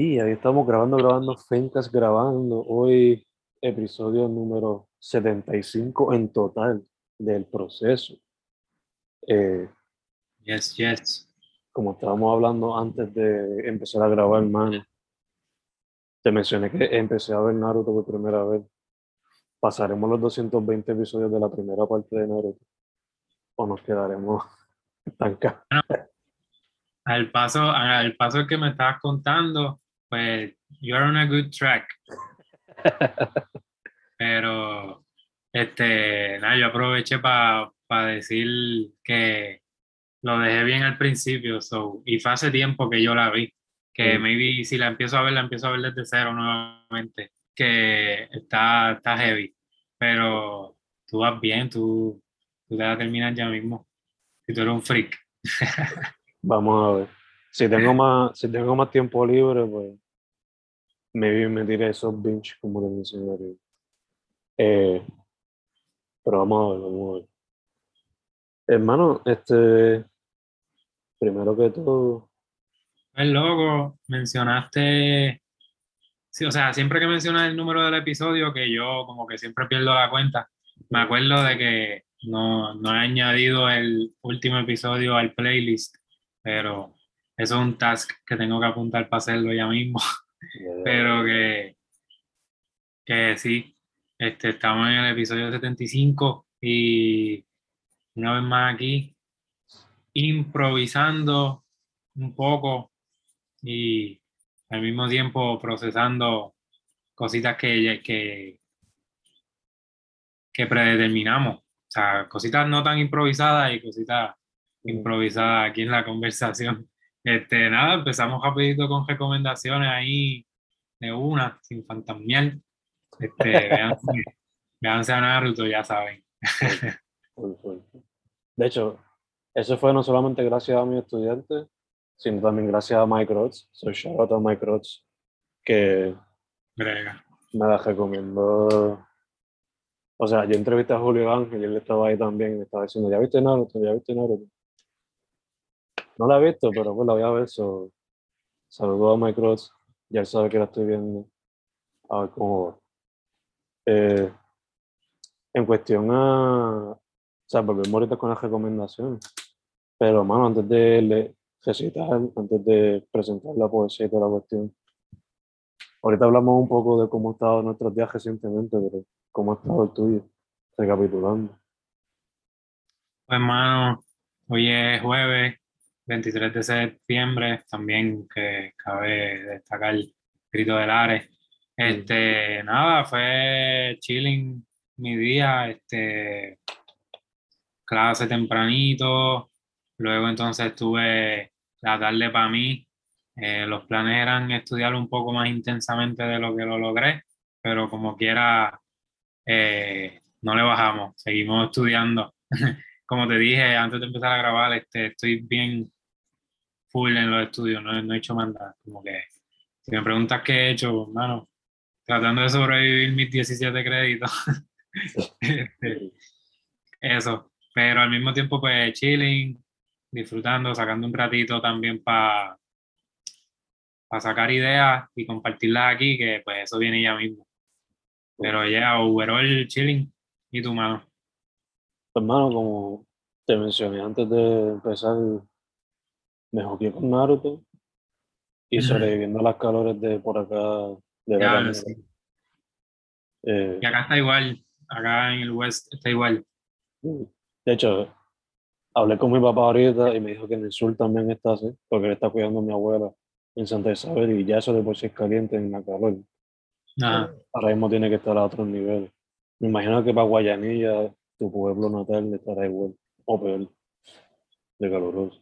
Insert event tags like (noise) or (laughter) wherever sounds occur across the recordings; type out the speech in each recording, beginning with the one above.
Y ahí estamos grabando, grabando, Fencas grabando. Hoy episodio número 75 en total del proceso. Eh, Yes, yes. como estábamos hablando antes de empezar a grabar, mano, te mencioné que empecé a ver Naruto por primera vez. ¿Pasaremos los 220 episodios de la primera parte de Naruto? ¿O nos quedaremos (laughs) estancados? Al paso, al paso que me estabas contando, pues you're on a good track. (laughs) Pero, este, nada, yo aproveché para decir que lo dejé bien al principio, so, y fue hace tiempo que yo la vi, que Sí. maybe si la empiezo a ver, la empiezo a ver desde cero nuevamente, que está, está heavy, pero tú vas bien, tú, tú te vas a terminar ya mismo, si tú eres un freak. (laughs) Vamos a ver. Si tengo más, si tengo más tiempo libre, pues maybe me tiré esos binge como le mencioné. Eh, pero vamos a ver, vamos a ver. Hermano, este, primero que todo, El logo, mencionaste, sí, o sea, siempre que mencionas el número del episodio, que yo como que siempre pierdo la cuenta, me acuerdo de que no, no he añadido el último episodio al playlist, pero eso es un task que tengo que apuntar para hacerlo ya mismo, eh, pero que, que sí, este, estamos en el episodio 75 y una vez más aquí, improvisando un poco y al mismo tiempo procesando cositas que, que, que predeterminamos. O sea, cositas no tan improvisadas y cositas improvisadas aquí en la conversación. Este, nada, empezamos rapidito con recomendaciones ahí de una, sin fantasmiar. Este, (laughs) véanse, véanse a Naruto, ya saben. full, full. De hecho, eso fue no solamente gracias a mis estudiantes, sino también gracias a Mike Rhodes. So shout out a Mike Rhodes, que Brega. me la recomendó. O sea, yo entrevisté a Julio Ángel y él estaba ahí también y me estaba diciendo, ¿ya viste Naruto? ¿Ya viste Naruto? No la he visto, pero pues la voy a ver. So, saludo a Mike Rhodes, ya sabe que la estoy viendo. A ver cómo. Eh, en cuestión a... O sea, volvemos ahorita con las recomendaciones. Pero, mano, antes de recitar, antes de presentar la poesía y toda la cuestión, Ahorita hablamos un poco de cómo ha estado nuestros días recientemente, pero cómo ha estado el tuyo, recapitulando. Pues, hermano, hoy es jueves 23 de septiembre, también que cabe destacar el grito del Ares. Este, nada, fue chilling mi día, este, clase tempranito, luego entonces tuve la tarde para mí. Eh, los planes eran estudiar un poco más intensamente de lo que lo logré, pero como quiera, eh, no le bajamos, seguimos estudiando. (laughs) como te dije antes de empezar a grabar, este, estoy bien full en los estudios, no, no he hecho más nada. Como que, si me preguntas qué he hecho, hermano, tratando de sobrevivir mis 17 créditos. (laughs) Este, eso, pero al mismo tiempo, pues chilling, disfrutando, sacando un ratito también para sacar ideas y compartirlas aquí, que pues eso viene ya mismo. Pero ya, overall chilling. ¿Y tu mano? Hermano, como te mencioné antes de empezar, me jugué con Naruto y sobreviviendo a las calores de por acá, de verano. sí. Eh, Y acá está igual, acá en el West está igual. de hecho, hablé con mi papá ahorita y me dijo que en el sur también está así, porque él está cuidando a mi abuela en Santa Isabel y ya eso de por sí es caliente en la calor. Ajá. Ahora mismo tiene que estar a otro nivel. Me imagino que para Guayanilla, tu pueblo natal, estará igual o peor de caluroso.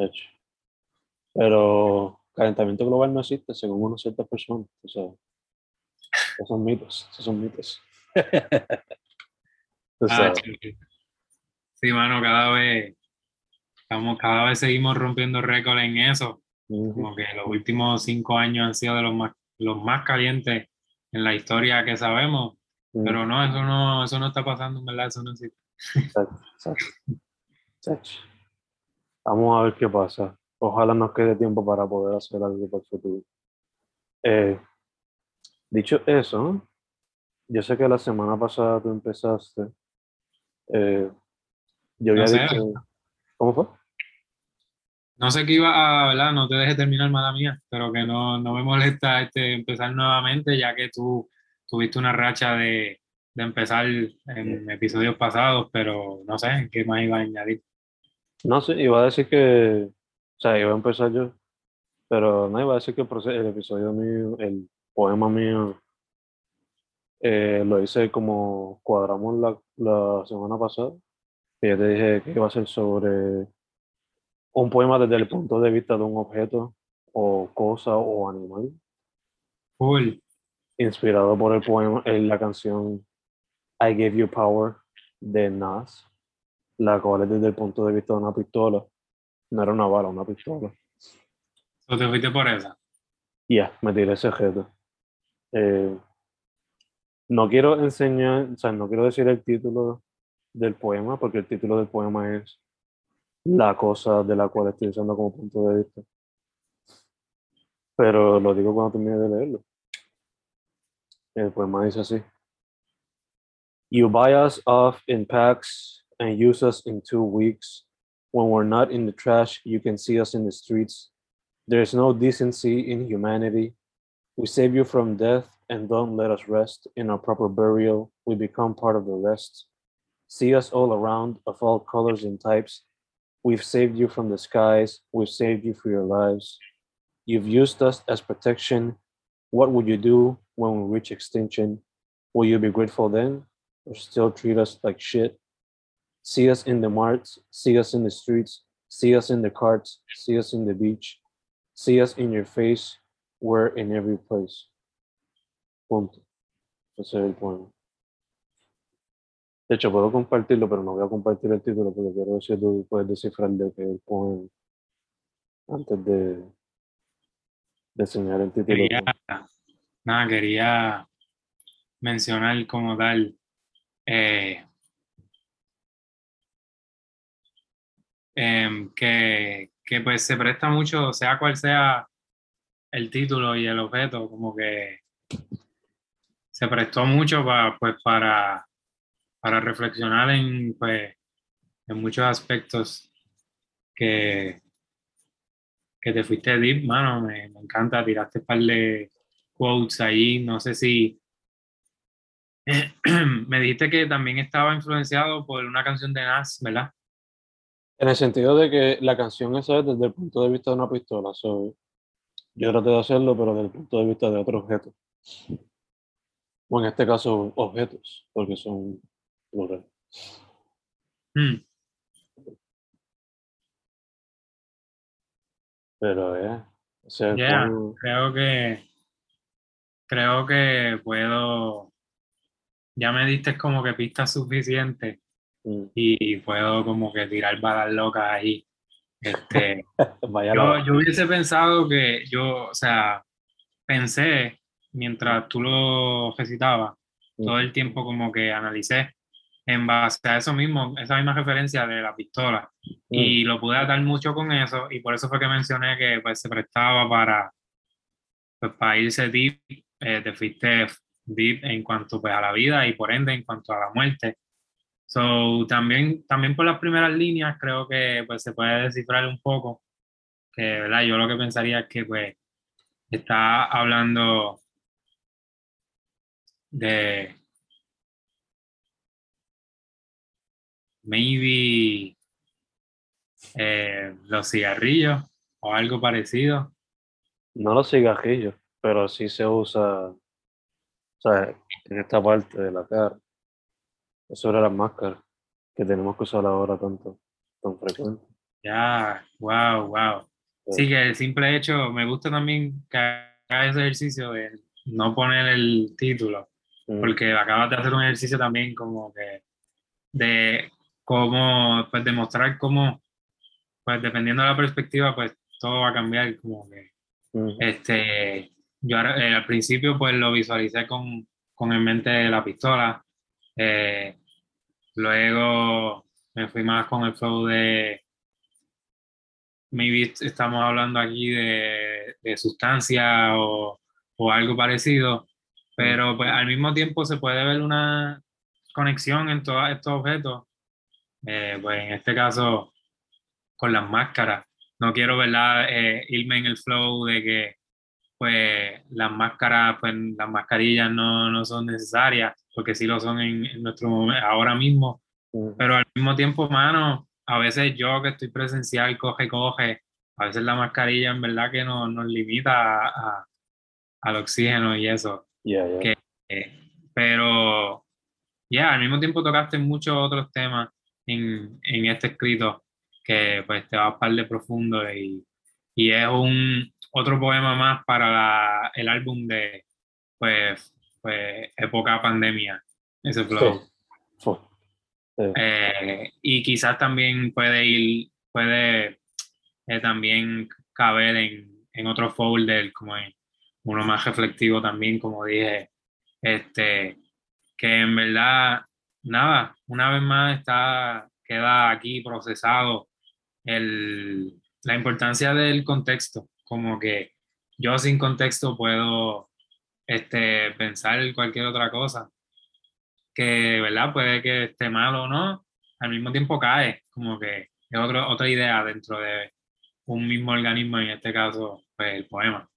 De hecho. Pero calentamiento global no existe según unas ciertas personas. O sea, esos son mitos, esos son mitos. Tú (laughs) Ah, sabes. chido. Sí, mano, cada vez estamos, cada vez seguimos rompiendo récords en eso. Ujú. Como que los últimos cinco años han sido de los más, los más calientes en la historia que sabemos. Ujú. Pero no, eso no, eso no está pasando, verdad, eso no existe. Exacto, exacto. Exacto. Vamos a ver qué pasa. ojalá nos quede tiempo para poder hacer algo para el futuro. Eh, dicho eso, yo sé que la semana pasada tú empezaste. eh, yo había No sé. dicho. ¿Cómo fue? No sé qué iba a hablar, no te dejes terminar, mala mía, pero que no, no me molesta este, empezar nuevamente, ya que tú tuviste una racha de, de empezar en episodios pasados, pero no sé qué más iba a añadir. No sé, iba a decir que. O sea, iba a empezar yo. Pero no iba a decir que el, episodio mío, el poema mío, eh, lo hice como cuadramos la, la semana pasada. Que yo te dije que iba a ser sobre un poema desde el punto de vista de un objeto o cosa o animal, Cool. inspirado por el poema, en la canción I Gave You Power de Nas, la cual es desde el punto de vista de una pistola. No era una bala, una pistola. ¿O te fuiste por esa? Ya, me tiré ese objeto. Eh, no quiero enseñar, o sea, no quiero decir el título del poema, porque el título del poema es la cosa de la cual estoy usando como punto de vista. Pero lo digo cuando termine de leerlo. El poema dice así. You buy us off in packs and use us in two weeks. When we're not in the trash, you can see us in the streets. There's no decency in humanity. We save you from death and don't let us rest. In our proper burial, we become part of the rest. See us all around, of all colors and types. We've saved you from the skies. We've saved you for your lives. You've used us as protection. What would you do when we reach extinction? Will you be grateful then, or still treat us like shit? See us in the marts, see us in the streets, see us in the carts, see us in the beach, see us in your face, we're in every place. Punto. Ese es el poema. De hecho, puedo compartirlo, pero no voy a compartir el título porque quiero ver si tú puedes descifrar de qué es el poema antes de, de el título. Quería, nada, quería mencionar como tal eh, em, que, que pues se presta mucho, sea cual sea el título y el objeto, como que se prestó mucho pa- pues para, para reflexionar en, pues, en muchos aspectos que, que te fuiste deep, mano, me, me encanta, tiraste un par de quotes ahí, no sé si (clears throat) me dijiste que también estaba influenciado por una canción de Nas, ¿verdad? En el sentido de que la canción esa es desde el punto de vista de una pistola. so, yo traté de hacerlo, pero desde el punto de vista de otro objeto. O en este caso, objetos, porque son plural. Hmm, Pero, eh, o sea, Yeah. creo que creo que puedo ya me diste como que pistas suficientes mm, y puedo como que tirar balas locas ahí. Este, (laughs) yo, yo hubiese pensado que yo, o sea, pensé mientras tú lo recitabas, todo el tiempo como que analicé en base a eso mismo, esa misma referencia de la pistola. Y lo pude atar mucho con eso y por eso fue que mencioné que pues, se prestaba para, pues, para irse deep, eh, te fuiste deep en cuanto pues, a la vida y por ende en cuanto a la muerte. So, también, también por las primeras líneas creo que pues, se puede descifrar un poco, que yo lo que pensaría es que pues, está hablando de maybe eh, los cigarrillos o algo parecido. No los cigarrillos, pero sí se usa, en esta parte de la cara. Eso era las máscaras que tenemos que usar ahora tanto, tan frecuente. Ya, wow, wow. Sí, que el simple hecho, me gusta también que haga ese ejercicio de no poner el título, porque acabas de hacer un ejercicio también como que de cómo, pues demostrar cómo, pues dependiendo de la perspectiva, pues todo va a cambiar, como que Este, yo eh, al principio pues lo visualicé con, con en mente la pistola. eh, luego me fui más con el flow de, maybe estamos hablando aquí de, de sustancia o, o, algo parecido, pero pues al mismo tiempo se puede ver una conexión en todos estos objetos. Eh, pues en este caso, con las máscaras. No quiero, ¿verdad?, eh, irme en el flow de que pues las máscaras, pues las mascarillas no, no son necesarias, porque sí lo son en, en nuestro momento, ahora mismo, pero al mismo tiempo, mano, a veces yo que estoy presencial, coge, coge, a veces la mascarilla en verdad que no, nos limita a, al oxígeno y eso. Que, eh, pero, ya, al mismo tiempo tocaste muchos otros temas en, en, este escrito que pues te va a par de profundo y, y es un, otro poema más para el álbum de, pues, pues, época pandemia, ese flow. Eh, y quizás también puede ir, puede eh, también caber en, en otro folder, como en uno más reflectivo también, como dije, este, que en verdad, nada, una vez más está, queda aquí procesado el, la importancia del contexto. Como que yo sin contexto puedo este, pensar cualquier otra cosa, que, ¿verdad? Puede que esté mal o no, al mismo tiempo cae, como que es otro, otra idea dentro de un mismo organismo, en este caso, pues el poema.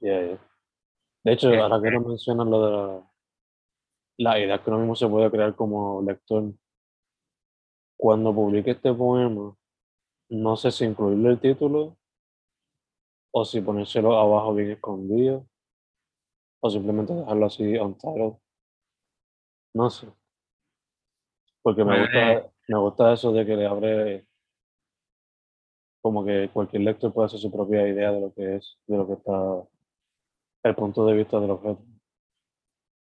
De hecho, ahora que no este mencionas lo de la, idea que uno mismo se puede crear como lector, cuando publique este poema, no sé si incluirle el título o si ponérselo abajo bien escondido, o simplemente dejarlo así on title. No sé. Porque me, gusta, me gusta eso de que le abre como que cualquier lector puede hacer su propia idea de lo que es, de lo que está, el punto de vista del objeto.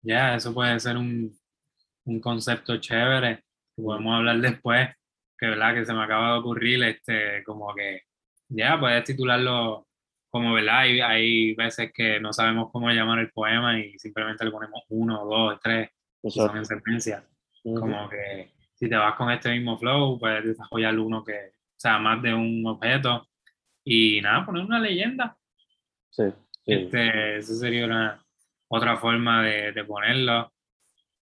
Ya, eso puede ser un, un, concepto chévere que podemos hablar después, que verdad que se me acaba de ocurrir, este, como que ya puedes titularlo como, ¿verdad? Hay, hay veces que no sabemos cómo llamar el poema y simplemente le ponemos uno, dos, tres, que son en secuencia. Como que si te vas con este mismo flow, puedes desarrollar uno que, o sea, más de un objeto y nada, poner una leyenda. Sí. sí. Este, esa sería una, otra forma de, de ponerlo.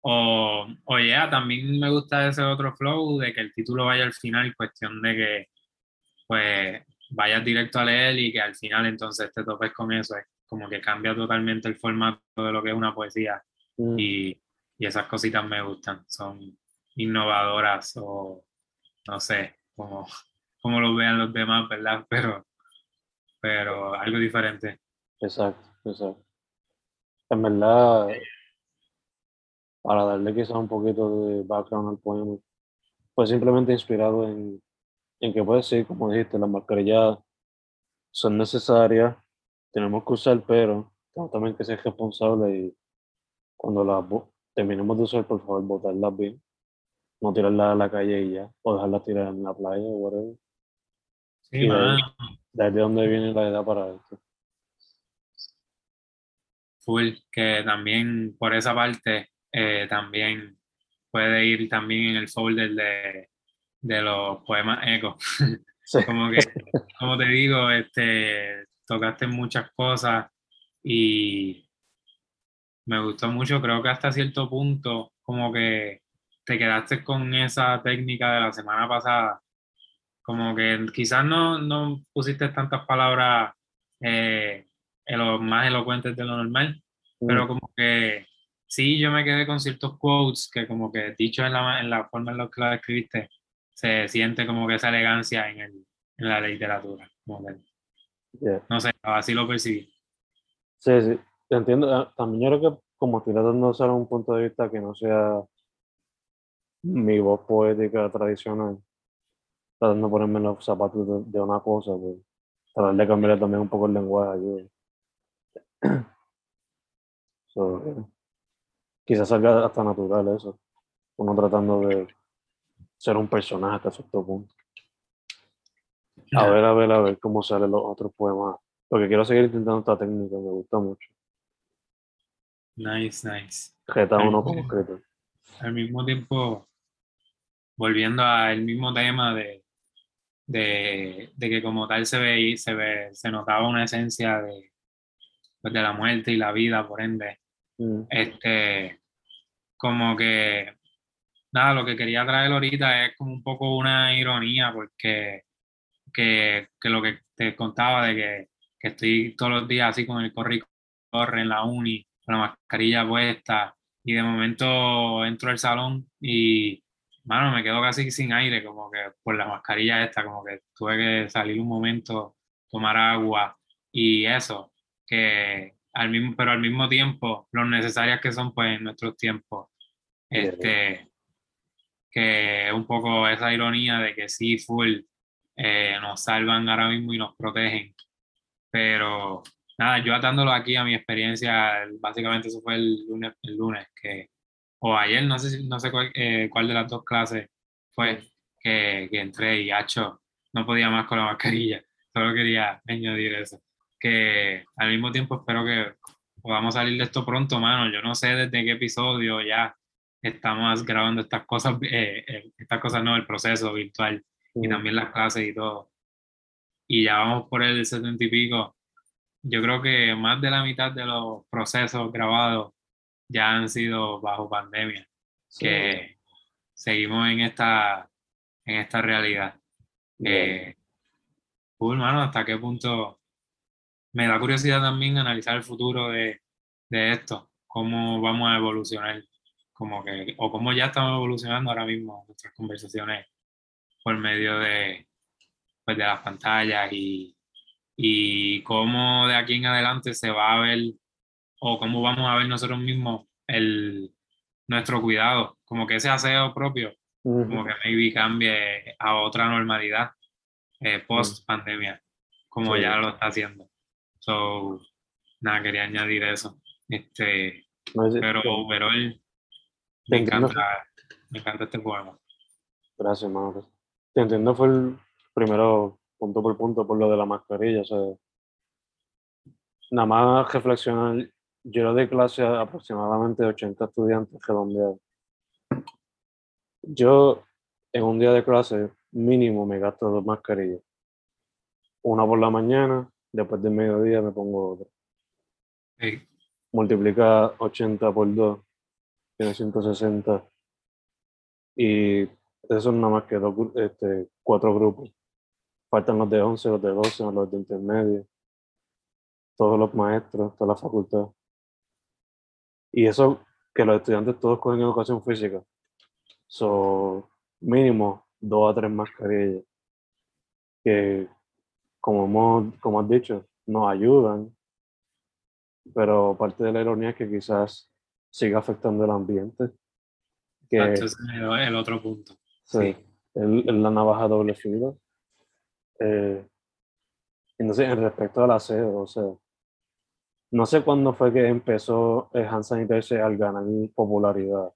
O, o ya, también me gusta ese otro flow de que el título vaya al final, cuestión de que, pues, vayas directo a leer y que al final entonces te topes con eso. Es como que cambia totalmente el formato de lo que es una poesía. Mm. Y, y, esas cositas me gustan. Son innovadoras o no sé cómo, cómo lo vean los demás, ¿verdad? (laughs) Pero, pero algo diferente. Exacto, exacto. En verdad, para darle quizás un poquito de background al poema, pues simplemente inspirado en en que puede ser, como dijiste, las mascarillas son necesarias, tenemos que usar, pero tenemos también que ser responsables y cuando las terminemos de usar, por favor, botarlas bien, no tirarlas a la calle y ya, o dejarlas tirar en la playa o whatever. Sí, y de, de, dónde viene la idea para esto. Full, que también por esa parte eh, también puede ir también en el folder de de los poemas eco. (laughs) como que, como te digo, este, tocaste muchas cosas y me gustó mucho, creo que hasta cierto punto, como que te quedaste con esa técnica de la semana pasada, como que quizás no, no pusiste tantas palabras eh, más elocuentes de lo normal, pero mm. como que sí, yo me quedé con ciertos quotes que como que dicho en la, en la forma en la que la escribiste, se siente como que esa elegancia en, el, en la literatura. No sé, así lo percibí. Sí, sí, te entiendo. Ah, también yo creo que como estoy tratando de usar un punto de vista que no sea mi voz poética tradicional, tratando de ponerme en los zapatos de, una cosa, pues tratar de cambiar también un poco el lenguaje. (clears throat) quizás salga hasta natural eso, uno tratando de ser un personaje hasta cierto punto. A ver, a ver, a ver cómo salen los otros poemas. Porque quiero seguir intentando esta técnica, me gusta mucho. Nice, nice. Geta uno como. Al mismo tiempo, volviendo al mismo tema de, de, de que como tal se ve, se ve, se notaba una esencia de, pues, de la muerte y la vida, por ende. Mm. Este, como que, nada, lo que quería traer ahorita es como un poco una ironía, porque que, que lo que te contaba de que, que, estoy todos los días así con el corre corre en la uni, con la mascarilla puesta, y de momento entro al salón y, mano, me quedo casi sin aire, como que por la mascarilla esta, como que tuve que salir un momento, tomar agua y eso, que al mismo, pero al mismo tiempo, lo necesarias que son pues en nuestros tiempos, este, que un poco esa ironía de que sí, full, eh, nos salvan ahora mismo y nos protegen, pero nada, yo atándolo aquí a mi experiencia, básicamente eso fue el lunes, el lunes que, o ayer, no sé, no sé cuál, eh, cuál de las dos clases fue que, que entré y hacho, no podía más con la mascarilla, solo quería (laughs) añadir eso. Que al mismo tiempo espero que podamos salir de esto pronto, mano. Yo no sé desde qué episodio ya estamos grabando estas cosas, eh, estas cosas no, el proceso virtual y también las clases y todo. Y ya vamos por el setenta y pico. Yo creo que más de la mitad de los procesos grabados ya han sido bajo pandemia, que seguimos en esta, en esta realidad. Eh, cool, mano, hasta qué punto me da curiosidad también analizar el futuro de, de esto, cómo vamos a evolucionar, como que, o cómo ya estamos evolucionando ahora mismo nuestras conversaciones por medio de, pues, de las pantallas y, y cómo de aquí en adelante se va a ver o cómo vamos a ver nosotros mismos el, nuestro cuidado, como que ese aseo propio, como que maybe cambie a otra normalidad eh, post pandemia, como ya lo está haciendo. So, nada, quería añadir eso. Este, pero overall, me encanta, me encanta este poema. Gracias, hermano. Te entiendo, fue el primero, punto por punto, por lo de la mascarilla. O sea, nada más reflexionar. Yo de clase a aproximadamente 80 estudiantes redondeados. Yo, en un día de clase, mínimo me gasto dos mascarillas. Una por la mañana después del mediodía me pongo otro. Multiplica 80 por 2, tiene 160. Y esos nada más que dos, este, cuatro grupos. Faltan los de 11, los de 12, los de intermedio, todos los maestros, toda la facultad. Y eso que los estudiantes todos cogen educación física. Son mínimo dos a tres mascarillas. Que como, como has dicho, nos ayudan, pero parte de la ironía es que quizás siga afectando el ambiente. Que, es el otro punto. Sí, Es, la navaja doble filo. Eh, entonces, en respecto al aseo, o sea, no sé cuándo fue que empezó el hand sanitizer al ganar popularidad,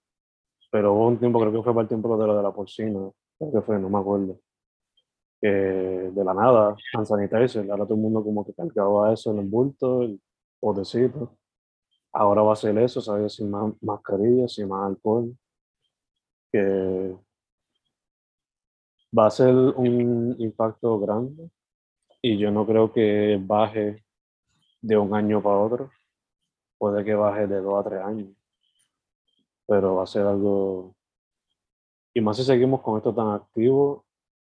pero hubo un tiempo, creo que fue para el tiempo de lo de la porcina, creo que fue, no me acuerdo, que de la nada, hand sanitizer, ahora todo el mundo como que cargaba eso en el bulto, el potecito. Ahora va a ser eso, ¿sabes? Sin más mascarilla, sin más alcohol. Que va a ser un impacto grande y yo no creo que baje de un año para otro. Puede que baje de dos a tres años. Pero va a ser algo... Y más si seguimos con esto tan activo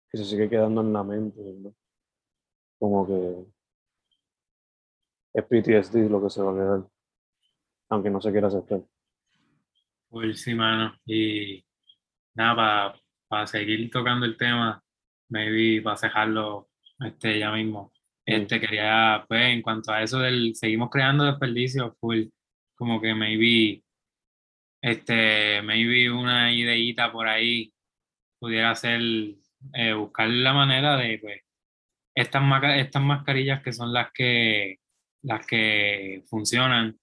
que se sigue quedando en la mente, Como que es PTSD lo que se va a quedar, aunque no se quiera aceptar. Pues sí, mano. Y nada, para seguir tocando el tema, maybe para dejarlo este, ya mismo. Mm. Este, quería, pues, en cuanto a eso del seguimos creando desperdicios, full, como que maybe, este, maybe una ideita por ahí pudiera ser eh, buscar la manera de, pues, estas, estas mascarillas que son las que, las que funcionan,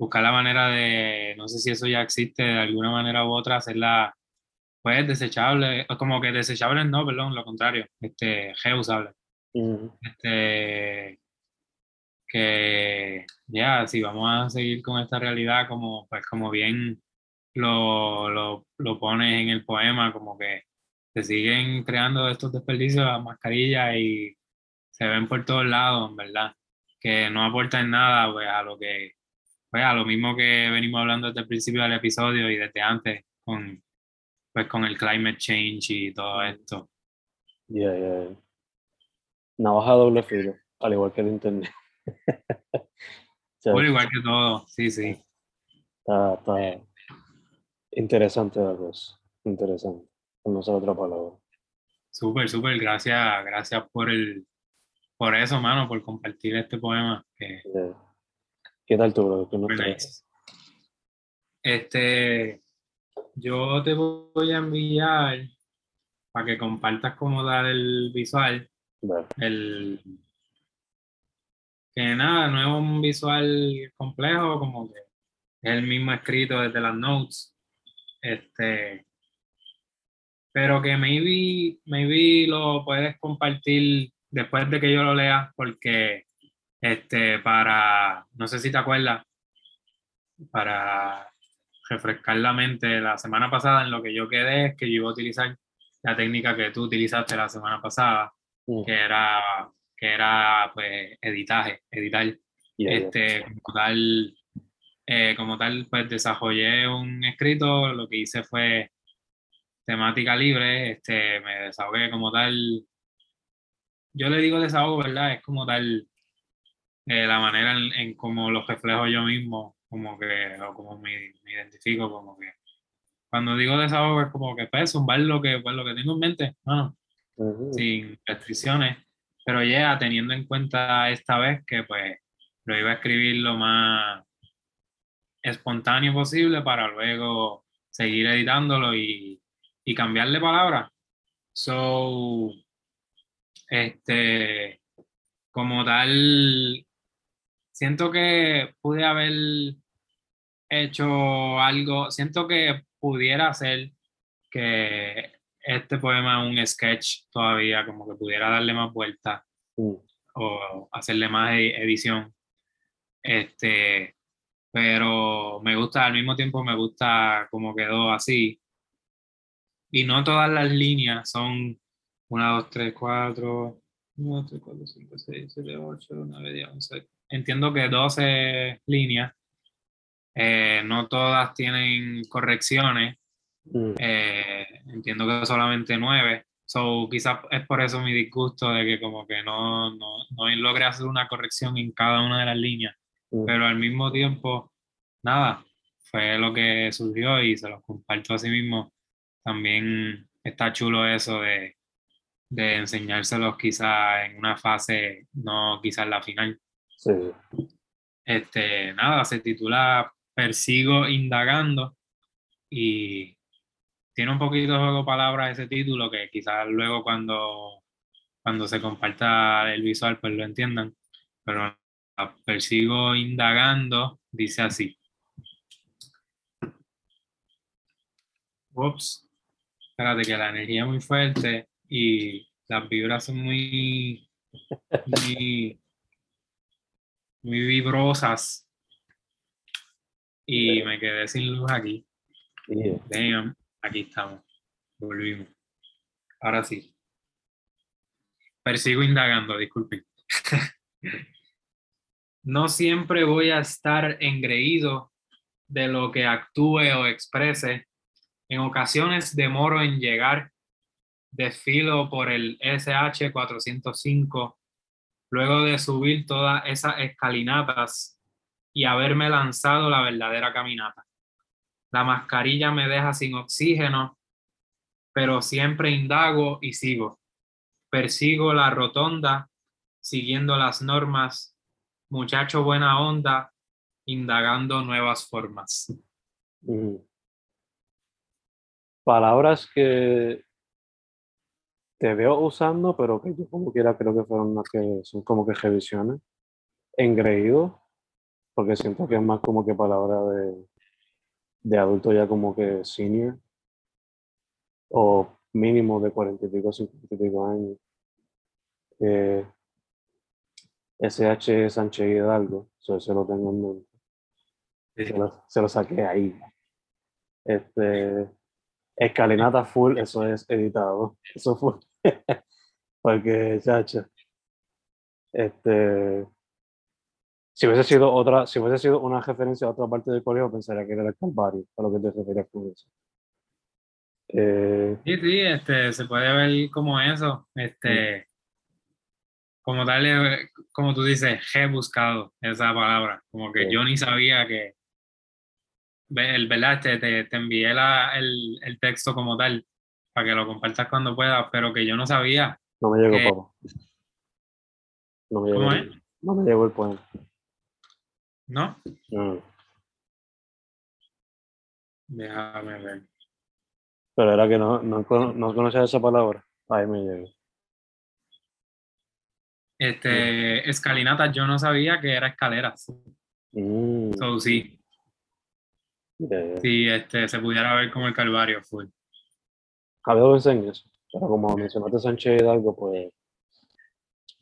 buscar la manera de, no sé si eso ya existe de alguna manera u otra, hacerla, pues, desechable, como que desechables no, perdón, lo contrario, este, reusable. Este, que ya, si vamos a seguir con esta realidad, como, pues, como bien lo, lo, lo pones en el poema, como que se siguen creando estos desperdicios de mascarillas y se ven por todos lados, ¿verdad? Que no aportan nada pues, a lo que, pues, a lo mismo que venimos hablando desde el principio del episodio y desde antes con, pues, con el climate change y todo esto. Yeah, yeah. Navaja doble filo, al igual que el internet. (laughs) Bueno, igual que todo, sí, sí. Está, está interesante la cosa. Interesante. No sé otra palabra. Súper, súper. Gracias, gracias por el, por eso, mano, por compartir este poema. Que, Yeah. ¿Qué tal tú, bro? ¿Qué nos Muy traes? nice. Este, yo te voy a enviar para que compartas cómo dar el visual. Dale. El, que nada, no es un visual complejo, como que es el mismo escrito desde las notes. Este, pero que maybe, maybe lo puedes compartir después de que yo lo lea, porque este, para, no sé si te acuerdas, para refrescar la mente, la semana pasada en lo que yo quedé es que yo iba a utilizar la técnica que tú utilizaste la semana pasada, Mm, que era, que era pues editaje, editar. yeah, yeah. Este, como tal, eh, como tal, pues desarrollé un escrito, lo que hice fue temática libre, este, me desahogué como tal, yo le digo desahogo, ¿verdad? Es como tal eh, la manera en, en cómo lo reflejo yo mismo, como que, o como me, me identifico, como que cuando digo desahogo es como que pues zumbar lo que, pues, lo que tengo en mente, bueno, Ujú. sin restricciones, pero ya teniendo en cuenta esta vez que pues lo iba a escribir lo más espontáneo posible para luego seguir editándolo y, y cambiarle palabras. So, este, como tal, siento que pude haber hecho algo, siento que pudiera ser que este poema es un sketch todavía, como que pudiera darle más vuelta Mm, o hacerle más e- edición. Este, pero me gusta, al mismo tiempo me gusta cómo quedó así. Y no todas las líneas son 1, 2, 3, 4, 1, 2, 3, 4, 5, 6, 7, 8, 9, 10, 11. Entiendo que 12 líneas, eh, no todas tienen correcciones, mm, eh, entiendo que solamente 9. So, quizás es por eso mi disgusto de que como que no, no, no logré hacer una corrección en cada una de las líneas mm. pero al mismo tiempo, nada, fue lo que surgió y se los comparto a sí mismo. También está chulo eso de, de enseñárselos quizá en una fase, no quizás la final. Sí. Este, nada, se titula Persigo indagando y tiene un poquito de juego palabras ese título que quizás luego cuando, cuando se comparta el visual pues lo entiendan, pero persigo indagando, dice así. Ups, espérate que la energía es muy fuerte y las vibras son muy, muy, (laughs) muy vibrosas y me quedé sin luz aquí. Yeah. Damn, aquí estamos. Volvimos. Ahora sí. Persigo indagando, disculpen. (laughs) no siempre voy a estar engreído de lo que actúe o exprese. En ocasiones demoro en llegar. Desfilo por el SH 405 luego de subir todas esas escalinatas y haberme lanzado la verdadera caminata. La mascarilla me deja sin oxígeno, pero siempre indago y sigo. Persigo la rotonda, siguiendo las normas, muchacho buena onda, indagando nuevas formas. Mm. Palabras que te veo usando, pero que yo como quiera creo que fueron las que son como que revisiones. Engreído, porque siento que es más como que palabra de, de adulto ya como que senior, o mínimo de cuarenta y pico, cincuenta y pico años. Eh, SH Sánchez Hidalgo, eso, eso lo tengo en mente. Se lo, se lo saqué ahí. Este, Escalinata full, eso es editado. (laughs) Eso fue. (laughs) Porque, chacho. Este. Si hubiese sido otra, si hubiese sido una referencia a otra parte del colegio, pensaría que era el Calvario, a lo que te referías con eso. Eh, Sí, sí, este, se puede ver como eso, este, como darle, como tú dices, he buscado esa palabra, como que Sí. yo ni sabía que, el verdad, te, te, te envié la, el, el texto como tal, para que lo compartas cuando puedas, pero que yo no sabía, no me llegó, Eh, papá. No me llegó. ¿cómo es? No me llegó el poema. ¿No? Mm. Déjame ver. Pero era que no, no, no conocía esa palabra. Ahí me llegó. Este, escalinata, yo no sabía que era escaleras, Mm. so sí, Ya, ya. sí, este, se pudiera ver como el calvario full. Había dos en eso. Pero como mencionaste Sánchez Hidalgo, pues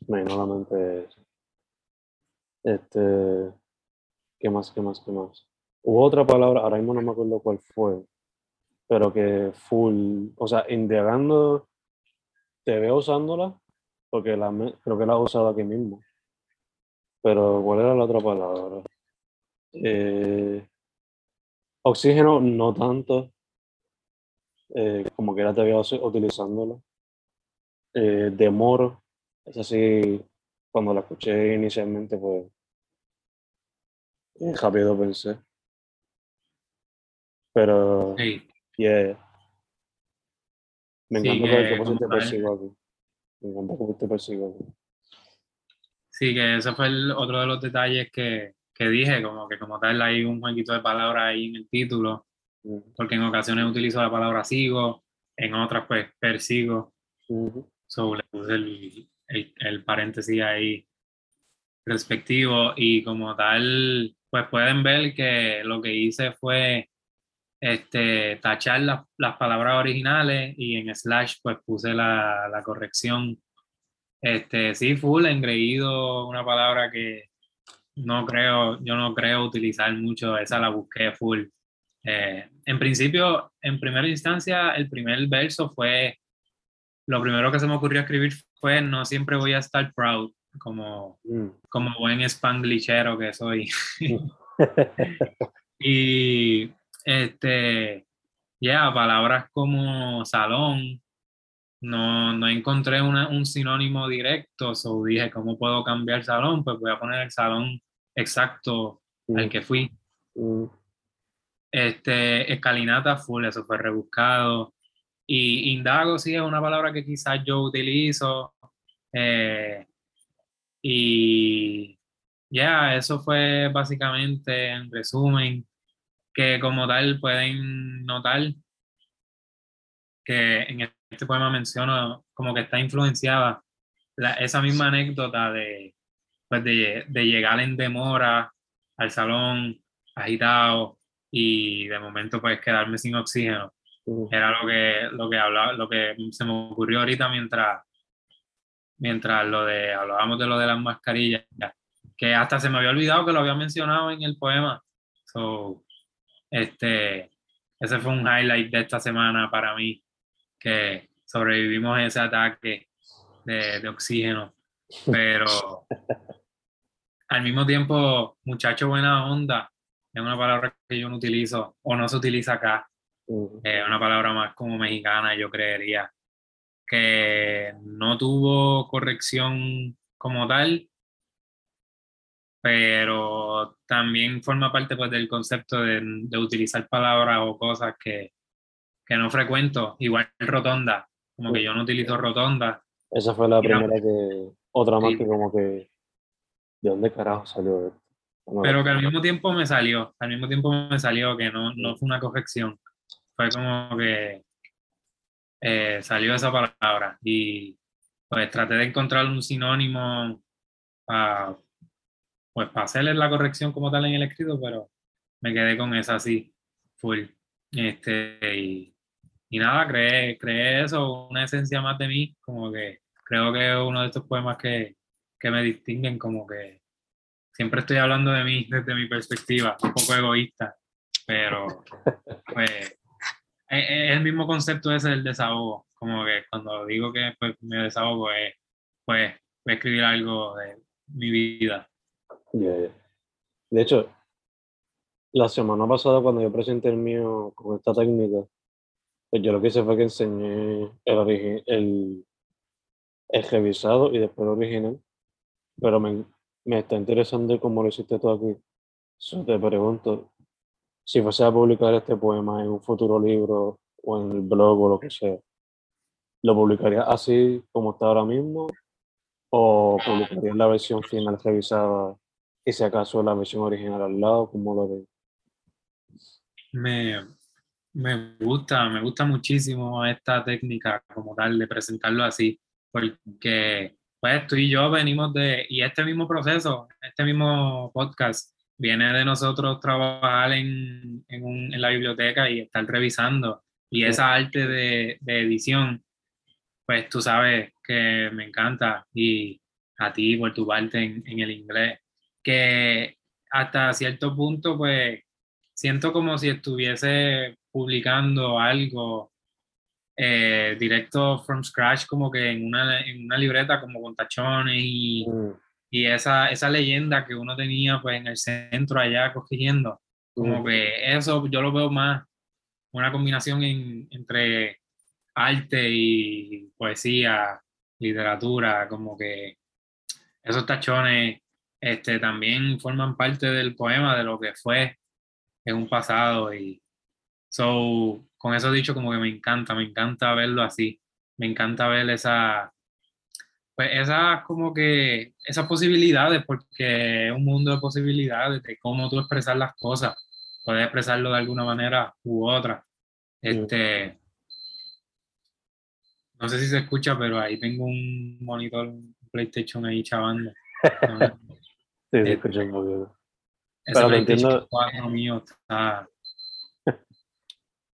me vino a la mente eso. Este, ¿qué más, qué más, qué más? Hubo otra palabra, ahora mismo no me acuerdo cuál fue, pero que full, o sea, indagando, te veo usándola, porque la, creo que la he usado aquí mismo. Pero, ¿cuál era la otra palabra? Eh, oxígeno, no tanto, eh, como que era te veo utilizándola. Eh, demoro, esa sí, cuando la escuché inicialmente, pues eh, rápido pensé. Pero, Sí. yeah. Me Sí, encanta que, que que pusiste persigo aquí. Me encanta que pusiste persigo aquí. Sí, que eso fue el otro de los detalles que, que dije, como que como tal hay un jueguito de palabras ahí en el título, Porque en ocasiones utilizo la palabra sigo, en otras pues persigo, ujú, so le puse el, el, el paréntesis ahí respectivo y como tal, pues pueden ver que lo que hice fue este, tachar las, las palabras originales y en slash pues puse la, la corrección. Este, sí, full, engreído, una palabra que no creo, yo no creo utilizar mucho, esa la busqué full. Eh, en principio, en primera instancia, el primer verso fue, lo primero que se me ocurrió escribir fue, no siempre voy a estar proud, como, mm. como buen spanglishero que soy. (laughs) y, este, ya, palabras como salón, no, no encontré una- un sinónimo directo, so dije, ¿cómo puedo cambiar salón? Pues voy a poner el salón exacto al que fui. Mm, Este, escalinata full, eso fue rebuscado. Y indago sí es una palabra que quizás yo utilizo. eh, y ya, eso fue básicamente en resumen, que como tal pueden notar que en este poema menciono como que está influenciada la- esa misma anécdota de, pues de, de llegar en demora al salón agitado y de momento pues quedarme sin oxígeno. Era lo que, lo que hablaba, lo que se me ocurrió ahorita mientras, mientras lo de, hablábamos de lo de las mascarillas, que hasta se me había olvidado que lo había mencionado en el poema. So, este, ese fue un highlight de esta semana para mí, que sobrevivimos a ese ataque de, de oxígeno, pero (laughs) al mismo tiempo, muchacho buena onda, es una palabra que yo no utilizo o no se utiliza acá, es una palabra más como mexicana, yo creería, que no tuvo corrección como tal, pero también forma parte pues, del concepto de, de utilizar palabras o cosas que, que no frecuento, igual rotonda, como que yo no utilizo rotonda, Esa fue la primera que, otra más sí. que como que, ¿de dónde carajo salió esto? Pero que al mismo tiempo me salió, al mismo tiempo me salió que no, no fue una corrección, fue como que eh, salió esa palabra y pues traté de encontrar un sinónimo para pues para hacerle la corrección como tal en el escrito, pero me quedé con esa así, full. Este, y, y nada, creé, creé eso, una esencia más de mí, como que creo que es uno de estos poemas que, que me distinguen, como que siempre estoy hablando de mí desde mi perspectiva, un poco egoísta, pero (laughs) pues es el mismo concepto ese del desahogo, como que cuando digo que pues, me desahogo es, pues, voy a escribir algo de mi vida. De hecho, la semana pasada cuando yo presenté el mío con esta técnica, pues yo lo que hice fue que enseñé el, el, el revisado y después el original, pero me, me está interesando cómo lo hiciste tú aquí. So te pregunto, si fuese a publicar este poema en un futuro libro o en el blog o lo que sea, ¿lo publicaría así como está ahora mismo? ¿O publicaría la versión final revisada y si acaso la versión original al lado? ¿Cómo lo ves? Me, me gusta, me gusta muchísimo esta técnica como tal de presentarlo así, porque pues tú y yo venimos de, y este mismo proceso, este mismo podcast, viene de nosotros trabajar en, en, un, en la biblioteca y estar revisando. Y esa arte de, de, edición, pues tú sabes que me encanta y a ti por tu parte en, en el inglés, que hasta cierto punto, pues siento como si estuviese publicando algo eh, directo from scratch, como que en una, en una libreta, como con tachones y, mm. y esa, esa leyenda que uno tenía pues en el centro allá cogiendo. Como mm. que eso yo lo veo más una combinación entre arte y poesía, literatura, como que esos tachones este, también forman parte del poema, de lo que fue en un pasado y so, con eso dicho como que me encanta, me encanta verlo así, me encanta ver esa, pues esas como que, esas posibilidades, porque es un mundo de posibilidades de cómo tú expresar las cosas, puedes expresarlo de alguna manera u otra. Este, no sé si se escucha, pero ahí tengo un monitor PlayStation ahí chavando. (laughs) sí, se escucha un poquito. Ese pero entiendo... mío está,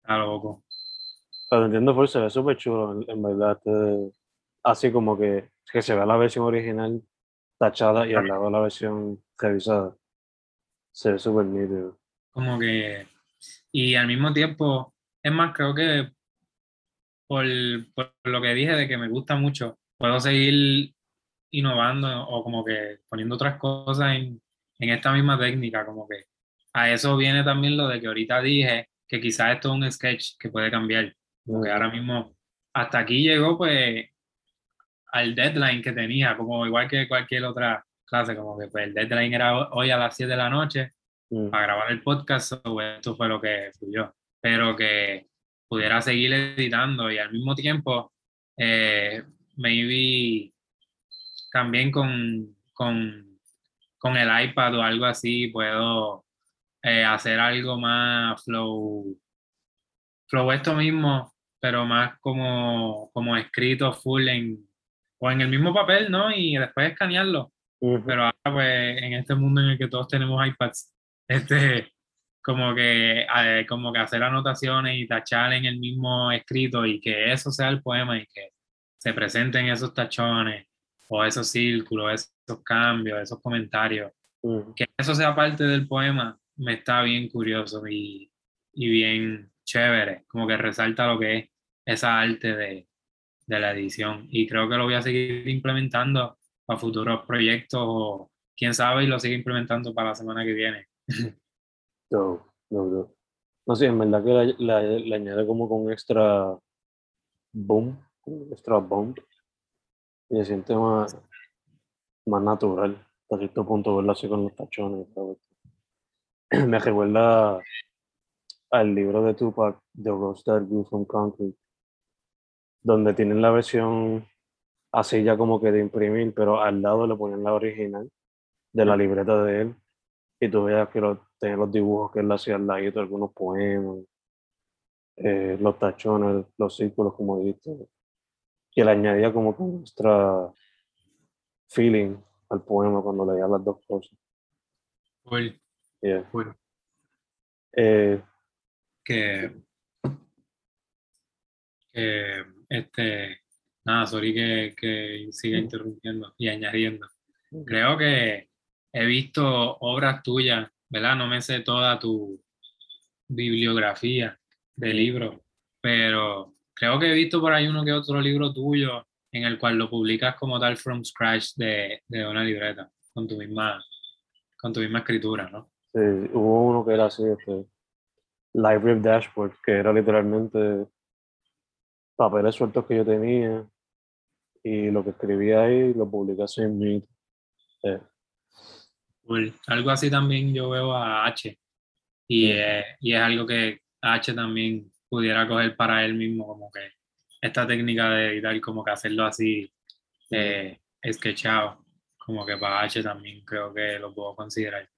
está loco. Pero entiendo, por se ve súper chulo, en, verdad. Este, así como que, que se ve la versión original tachada y al lado la versión revisada. Se ve súper nítido. Como que, y al mismo tiempo, es más, creo que por, por, lo que dije de que me gusta mucho, puedo seguir innovando o como que poniendo otras cosas en, en esta misma técnica, como que a eso viene también lo de que ahorita dije que quizás esto es un sketch que puede cambiar, porque ahora mismo hasta aquí llegó pues al deadline que tenía, como igual que cualquier otra clase, como que pues el deadline era hoy a las 7 de la noche mm. para grabar el podcast, o esto fue lo que yo pero que pudiera seguir editando y al mismo tiempo eh, maybe también con, con con el iPad o algo así puedo eh, hacer algo más flow, flow esto mismo, pero más como, como escrito full en, o en el mismo papel, ¿no? Y después escanearlo. Pero ahora, pues, en este mundo en el que todos tenemos iPads, (laughs) este, como que, eh, como que hacer anotaciones y tachar en el mismo escrito y que eso sea el poema y que se presenten esos tachones o esos círculos, esos cambios, esos comentarios. Que eso sea parte del poema me está bien curioso y, y, bien chévere, como que resalta lo que es esa arte de, de, la edición. Y creo que lo voy a seguir implementando para futuros proyectos o quién sabe y lo sigue implementando para la semana que viene. (laughs) No, no, no. No sé, en verdad que le añade como con extra boom, extra boom, y se siente más, más natural, hasta cierto punto verlo así con los tachones. (clears throat) Me recuerda al libro de Tupac, The Rose That Grew From Concrete, donde tienen la versión así ya como que de imprimir, pero al lado le ponen la original de la libreta de él, y tú veas que lo, tiene los dibujos que él hacía al lado, algunos poemas, eh, los tachones, los círculos, como dijiste, que le añadía como que nuestra feeling al poema cuando leía las dos cosas. Cool. Yeah. Eh, que, que, este, nada, sorry que, que siga interrumpiendo y añadiendo. Creo que he visto obras tuyas, ¿verdad? No me sé toda tu bibliografía de libros, pero creo que he visto por ahí uno que otro libro tuyo en el cual lo publicas como tal from scratch de, de una libreta, con tu misma, con tu misma escritura, ¿no? Sí, hubo uno que era así, este, Library Dashboard, que era literalmente papeles sueltos que yo tenía y lo que escribía ahí lo publiqué así en mi... Eh, Algo así también yo veo a H. Y, y es algo que H también pudiera coger para él mismo como que esta técnica de editar, como que hacerlo así, eh, sketchado, como que para H también creo que lo puedo considerar.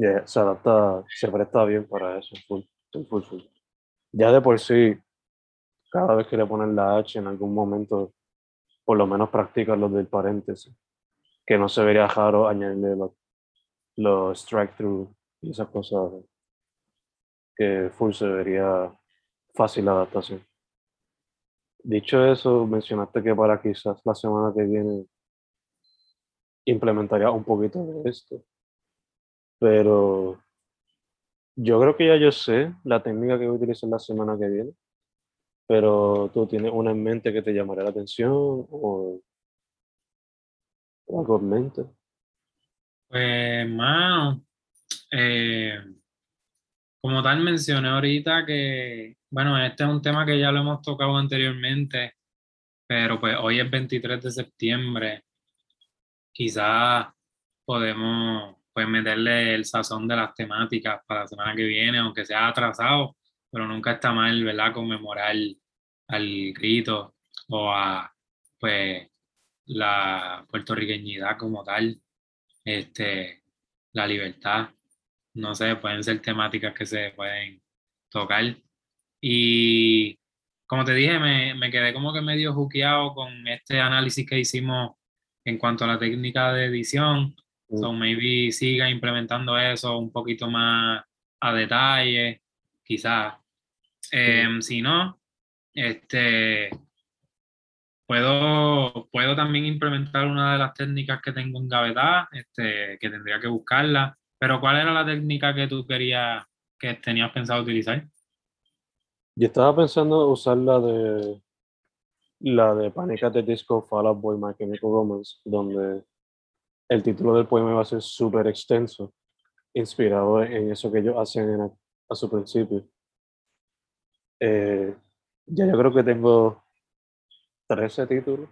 Yeah, se adapta, se presta bien para eso, full, full, full. Ya de por sí, cada vez que le ponen la H en algún momento, por lo menos practica lo del paréntesis, que no se vería raro añadirle los, los strike through y esas cosas, que full se vería fácil la adaptación. Dicho eso, mencionaste que para quizás la semana que viene implementaría un poquito de esto. Pero yo creo que ya yo sé la técnica que voy a utilizar la semana que viene. Pero tú tienes una en mente que te llamaría la atención o algo en mente. Pues, mano, eh, como tal mencioné ahorita que, bueno, este es un tema que ya lo hemos tocado anteriormente, pero pues hoy es 23 de septiembre, quizás podemos pues meterle el sazón de las temáticas para la semana que viene, aunque sea atrasado, pero nunca está mal, ¿verdad? Conmemorar al grito o a pues la puertorriqueñidad como tal, este, la libertad no sé, pueden ser temáticas que se pueden tocar. Y como te dije, me, me quedé como que medio juqueado con este análisis que hicimos en cuanto a la técnica de edición. So maybe siga implementando eso un poquito más a detalle, quizás. Em, si no, este, puedo, puedo también implementar una de las técnicas que tengo en Gavetá, este, que tendría que buscarla. Pero ¿cuál era la técnica que tú querías, que tenías pensado utilizar? Yo estaba pensando usar la de la de Panic at the Disco Fall Out Boy My Chemical Romance, donde el título del poema va a ser súper extenso, inspirado en eso que ellos hacen a, su principio. Eh, ya yo creo que tengo 13 títulos.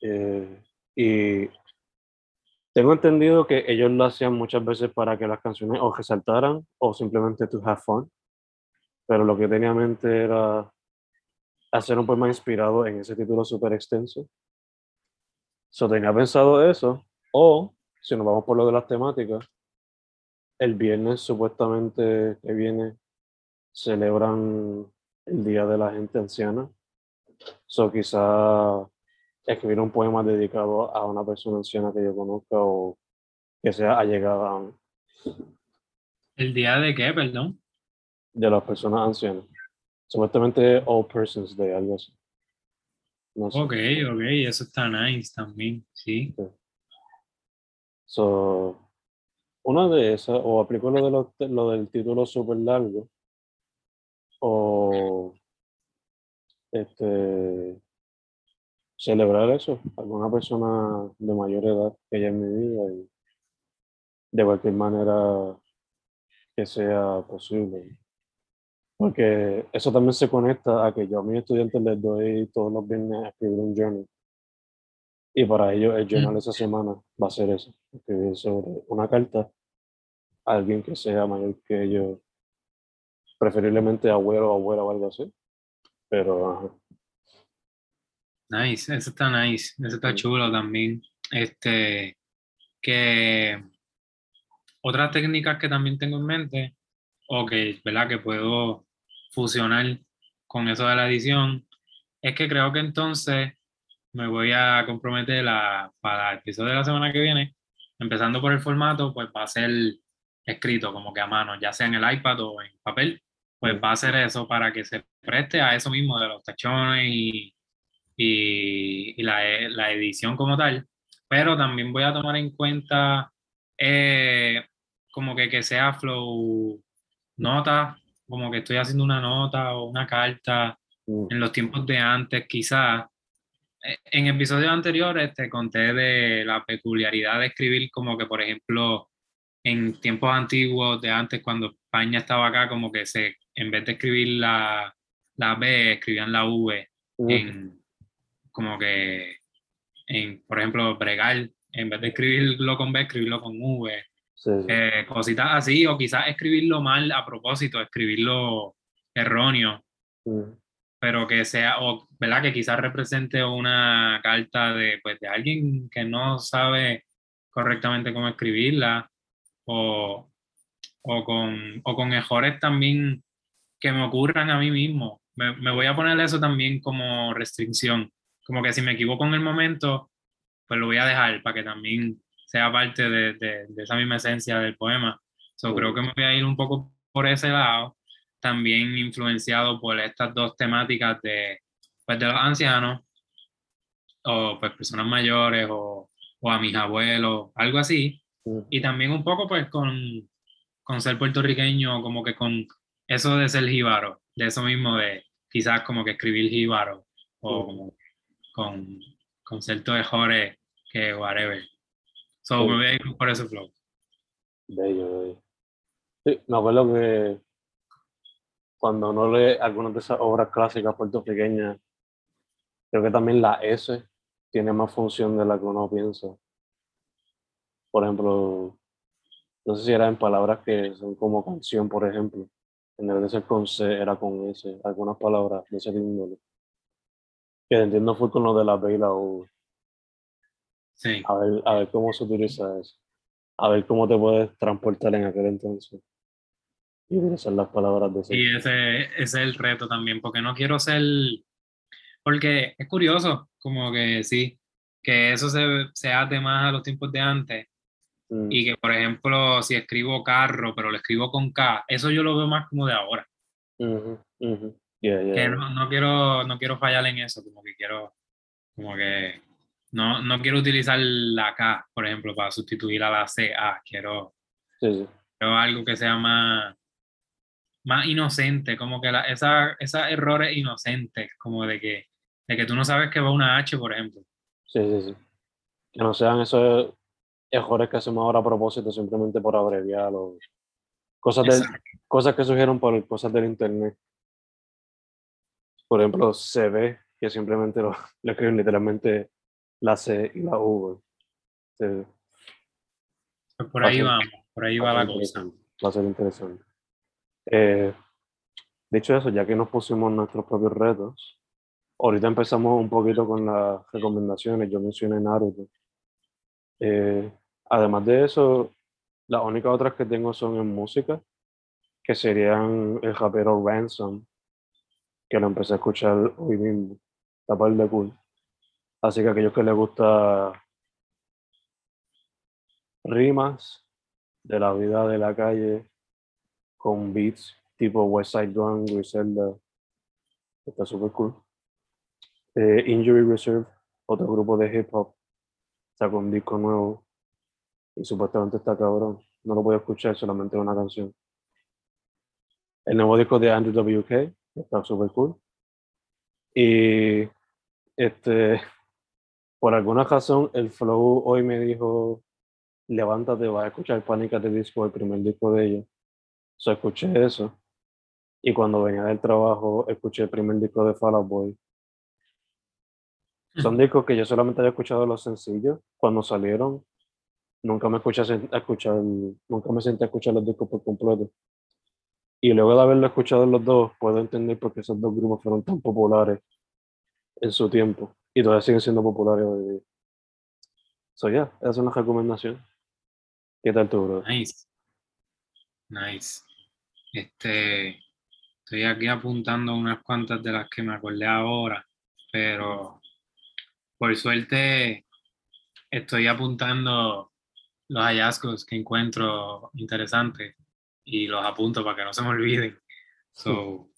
Eh, y tengo entendido que ellos lo hacían muchas veces para que las canciones o resaltaran o simplemente to have fun. Pero lo que tenía en mente era hacer un poema inspirado en ese título súper extenso. So tenía pensado eso. O, si nos vamos por lo de las temáticas, el viernes supuestamente que viene celebran el Día de la Gente Anciana. So quizá escribir un poema dedicado a una persona anciana que yo conozca o que sea allegada a mí. ¿El día de qué, perdón? De las personas ancianas. Supuestamente All Persons Day, algo así. Ok, ok, eso está nice también, sí. So, una de esas, o aplico lo, de lo del título súper largo, o este celebrar eso, alguna persona de mayor edad que haya en mi vida y de cualquier manera que sea posible. Porque eso también se conecta a que yo a mis estudiantes les doy todos los viernes a escribir un journal. Y para ellos el journal esa semana va a ser eso, escribir sobre una carta a alguien que sea mayor que ellos, preferiblemente abuelo o abuela o algo así. Pero Nice, eso está nice, eso está chulo también. Este, que otras técnicas que también tengo en mente, o que, ¿verdad? que puedo fusionar con eso de la edición, es que creo que entonces me voy a comprometer para el episodio de la semana que viene, empezando por el formato, pues va a ser escrito como que a mano, ya sea en el iPad o en papel, pues va a ser eso para que se preste a eso mismo de los tachones y y, la, la, edición como tal, pero también voy a tomar en cuenta eh, como que, que sea flow nota como que estoy haciendo una nota o una carta Mm, en los tiempos de antes, quizás. eh, En episodios anteriores te conté de la peculiaridad de escribir como que, por ejemplo, en tiempos antiguos de antes, cuando España estaba acá, como que se, en vez de escribir la, la B, escribían la V mm, en, como que, en, por ejemplo, bregar, en vez de escribirlo con B, escribirlo con V, sí, sí. eh, cositas así, o quizás escribirlo mal a propósito, escribirlo erróneo, Mm, pero que sea, o verdad que quizás represente una carta de, pues, de alguien que no sabe correctamente cómo escribirla, o, o, con, o con mejores también que me ocurran a mí mismo. Me, me voy a poner eso también como restricción, como que si me equivoco en el momento, pues lo voy a dejar para que también sea parte de, de, de esa misma esencia del poema. So, Sí. Creo que me voy a ir un poco por ese lado, también influenciado por estas dos temáticas de, pues, de los ancianos, o pues personas mayores, o, o a mis abuelos, algo así, y también un poco pues con, con ser puertorriqueño, como que con eso de ser jíbaro, de eso mismo de quizás como que escribir jíbaro, o como con conceptos de jores que whatever. So Sí. me voy a ir por ese flow. Bello, bello. Sí, me acuerdo que cuando uno lee algunas de esas obras clásicas puertorriqueñas, creo que también la S tiene más función de la que uno piensa. Por ejemplo, no sé si era en palabras que son como canción, por ejemplo. En vez de ser con C, era con S. Algunas palabras de ese índole. Que entiendo fue con lo de la B y la U. Sí. A ver, a ver cómo se utiliza eso. A ver cómo te puedes transportar en aquel entonces. Y utilizar las palabras de ese. Y ese, ese es el reto también, porque no quiero ser, porque es curioso, como que sí, que eso se, se ate más a los tiempos de antes Mm, y que, por ejemplo, si escribo carro, pero lo escribo con K, eso yo lo veo más como de ahora. ujú, ujú. Yeah, yeah, Que no, no quiero, no quiero fallar en eso, como que quiero, como que no, no quiero utilizar la K, por ejemplo, para sustituir a la CA, quiero, Sí, sí. quiero algo que sea más, más inocente, como que la, esa, esos errores inocentes, como de que, de que tú no sabes que va una H, por ejemplo. Sí, sí, sí. Que no sean esos errores que hacemos ahora a propósito simplemente por abreviar o cosas, del, cosas que surgieron por cosas del internet. Por ejemplo, ve que simplemente lo, lo escriben literalmente la C y la Pues por ahí vamos, por ahí va va la cosa. Va a ser interesante. Eh, dicho eso, ya que nos pusimos nuestros propios retos, ahorita empezamos un poquito con las recomendaciones. Yo mencioné Naruto. Eh, además de eso, las únicas otras que tengo son en música, que serían el rapero Ransom, que lo empecé a escuchar hoy mismo. Está par de cool. Así que aquellos que les gusta rimas de la vida de la calle con beats tipo West Side Gun, Griselda, está súper cool. Eh, Injury Reserve, otro grupo de hip hop, sacó un disco nuevo y supuestamente está cabrón. No lo voy a escuchar, solamente una canción. El nuevo disco de Andrew WK está súper cool. Y este, por alguna razón, el flow hoy me dijo: Levántate, vas a escuchar Pánica de Disco, el primer disco de ellos. So, escuché eso. Y cuando venía del trabajo, escuché el primer disco de Fall Out Boy. Son discos que yo solamente había escuchado los sencillos cuando salieron. Nunca me escuché a escuchar, nunca me senté a escuchar los discos por completo. Y luego de haberlo escuchado los dos, puedo entender por qué esos dos grupos fueron tan populares en su tiempo. Y todavía siguen siendo populares hoy día. So, yeah, esa es una recomendación. ¿Qué tal tú, bro? Nice. Nice. Este, estoy aquí apuntando unas cuantas de las que me acordé ahora, pero por suerte estoy apuntando los hallazgos que encuentro interesantes y los apunto para que no se me olviden. (laughs) So,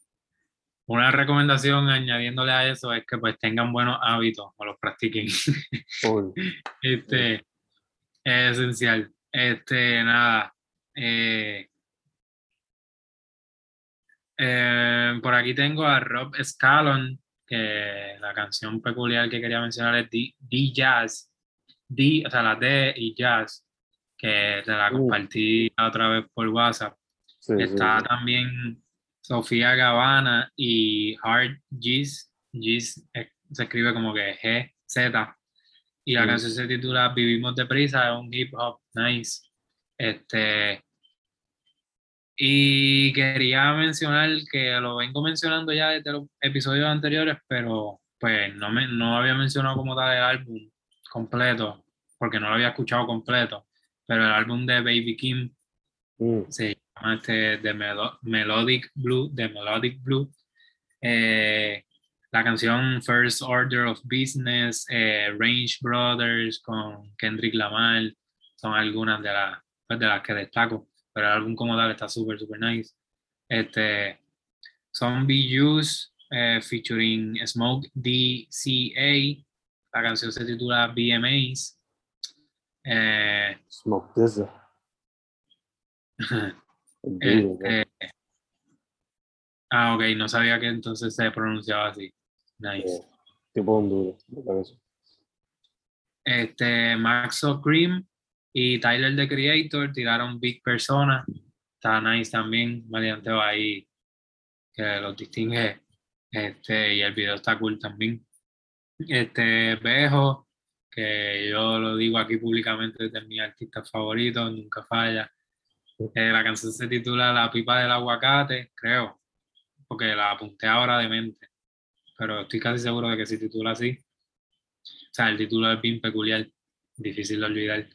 una recomendación añadiéndole a eso es que pues tengan buenos hábitos o los practiquen. Cool. (laughs) Este es esencial. Este, nada. eh, Eh, por aquí tengo a Rob Scallon, que la canción peculiar que quería mencionar es D-Jazz. D, o sea, la D y Jazz, que te la Uh. compartí otra vez por WhatsApp. Sí, Está sí. también Sofía Gavana y Hard G's. G's eh, se escribe como que G, Z. Y la Mm. canción se titula Vivimos deprisa, es un hip hop nice. Este. Y quería mencionar que lo vengo mencionando ya desde los episodios anteriores, pero pues no, me, no había mencionado como tal el álbum completo, porque no lo había escuchado completo. Pero el álbum de Baby Kim Mm, se este The Melo- Melodic Blue, The Melodic Blue. Eh, la canción First Order of Business, eh, Range Brothers con Kendrick Lamar, son algunas de, las pues, de las que destaco, pero el álbum como tal está súper, súper nice. Este, Zombie Juice eh, featuring Smoke DCA, la canción se titula BMAs. Eh, Smoke (laughs) Este, ah, ok, no sabía que entonces se pronunciaba así. Nice. Eh, tipo me parece. Este, Maxo Cream y Tyler the Creator tiraron Big Persona. Está nice también. Mediante ahí que los distingue. Este, y el video está cool también. Este, Bejo, que yo lo digo aquí públicamente, es de mis artistas favoritos, nunca falla. Eh, la canción se titula La pipa del aguacate, creo, porque la apunté ahora de mente, pero estoy casi seguro de que se titula así. O sea, el título es bien peculiar, difícil de olvidar.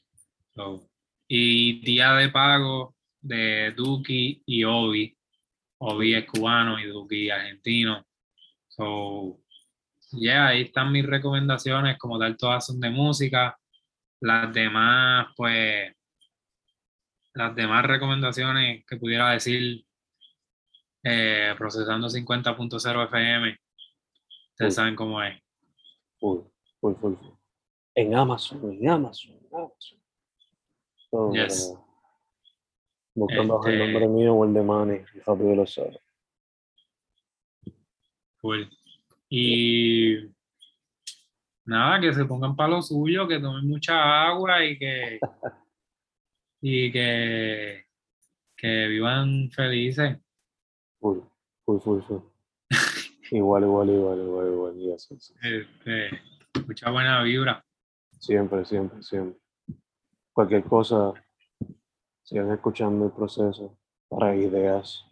Y Día de Pago de Duki y Obi. Obi es cubano y Duki argentino. So, yeah, ahí están mis recomendaciones, como tal, todas son de música. Las demás, pues, las demás recomendaciones que pudiera decir eh, procesando 50.0 FM, ustedes Uy. saben cómo es. Full, full, full, full. En Amazon, en Amazon, en Amazon. Yes. Buscando bajo el Este- nombre mío o el de Manny, rápido lo sabe. Cool. Y nada, que se pongan para lo suyo, que tomen mucha agua y que (laughs) y que, que vivan felices. Full, full, full, full. (laughs) igual, igual, igual, igual, igual. y sí. Este, mucha buena vibra. Siempre, siempre, siempre. Cualquier cosa, sigan escuchando el proceso para ideas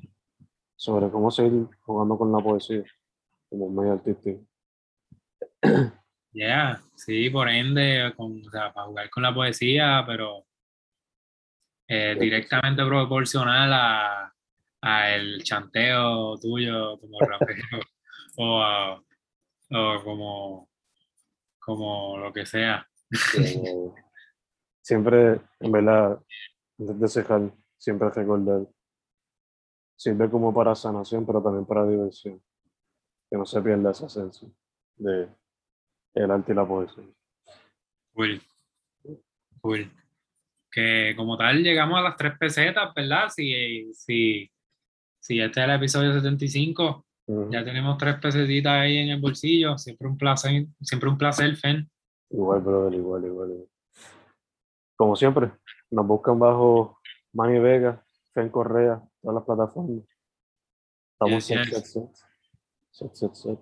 sobre cómo seguir jugando con la poesía como un medio artístico. (clears throat) Yeah, sí, por ende, con, o sea, para jugar con la poesía, pero eh, directamente proporcional a, a el chanteo tuyo como (laughs) rapero o, a- o como, como lo que sea. Siempre, en verdad, antes de cejar, siempre recordar, sirve como para sanación, pero también para diversión. Que no se pierda esa esencia de el arte y la poesía. Cool. Cool. Que como tal llegamos a las tres pesetas, ¿verdad? Si, si, si este es el episodio 75, Ujú. ya tenemos tres pesetitas ahí en el bolsillo. Siempre un placer, siempre un placer, Fen. Igual, brother, igual, igual, igual. Como siempre, nos buscan bajo Manny Vega, Fen Correa, todas las plataformas. Estamos Yes, set, yes. set, set. Set, set, set.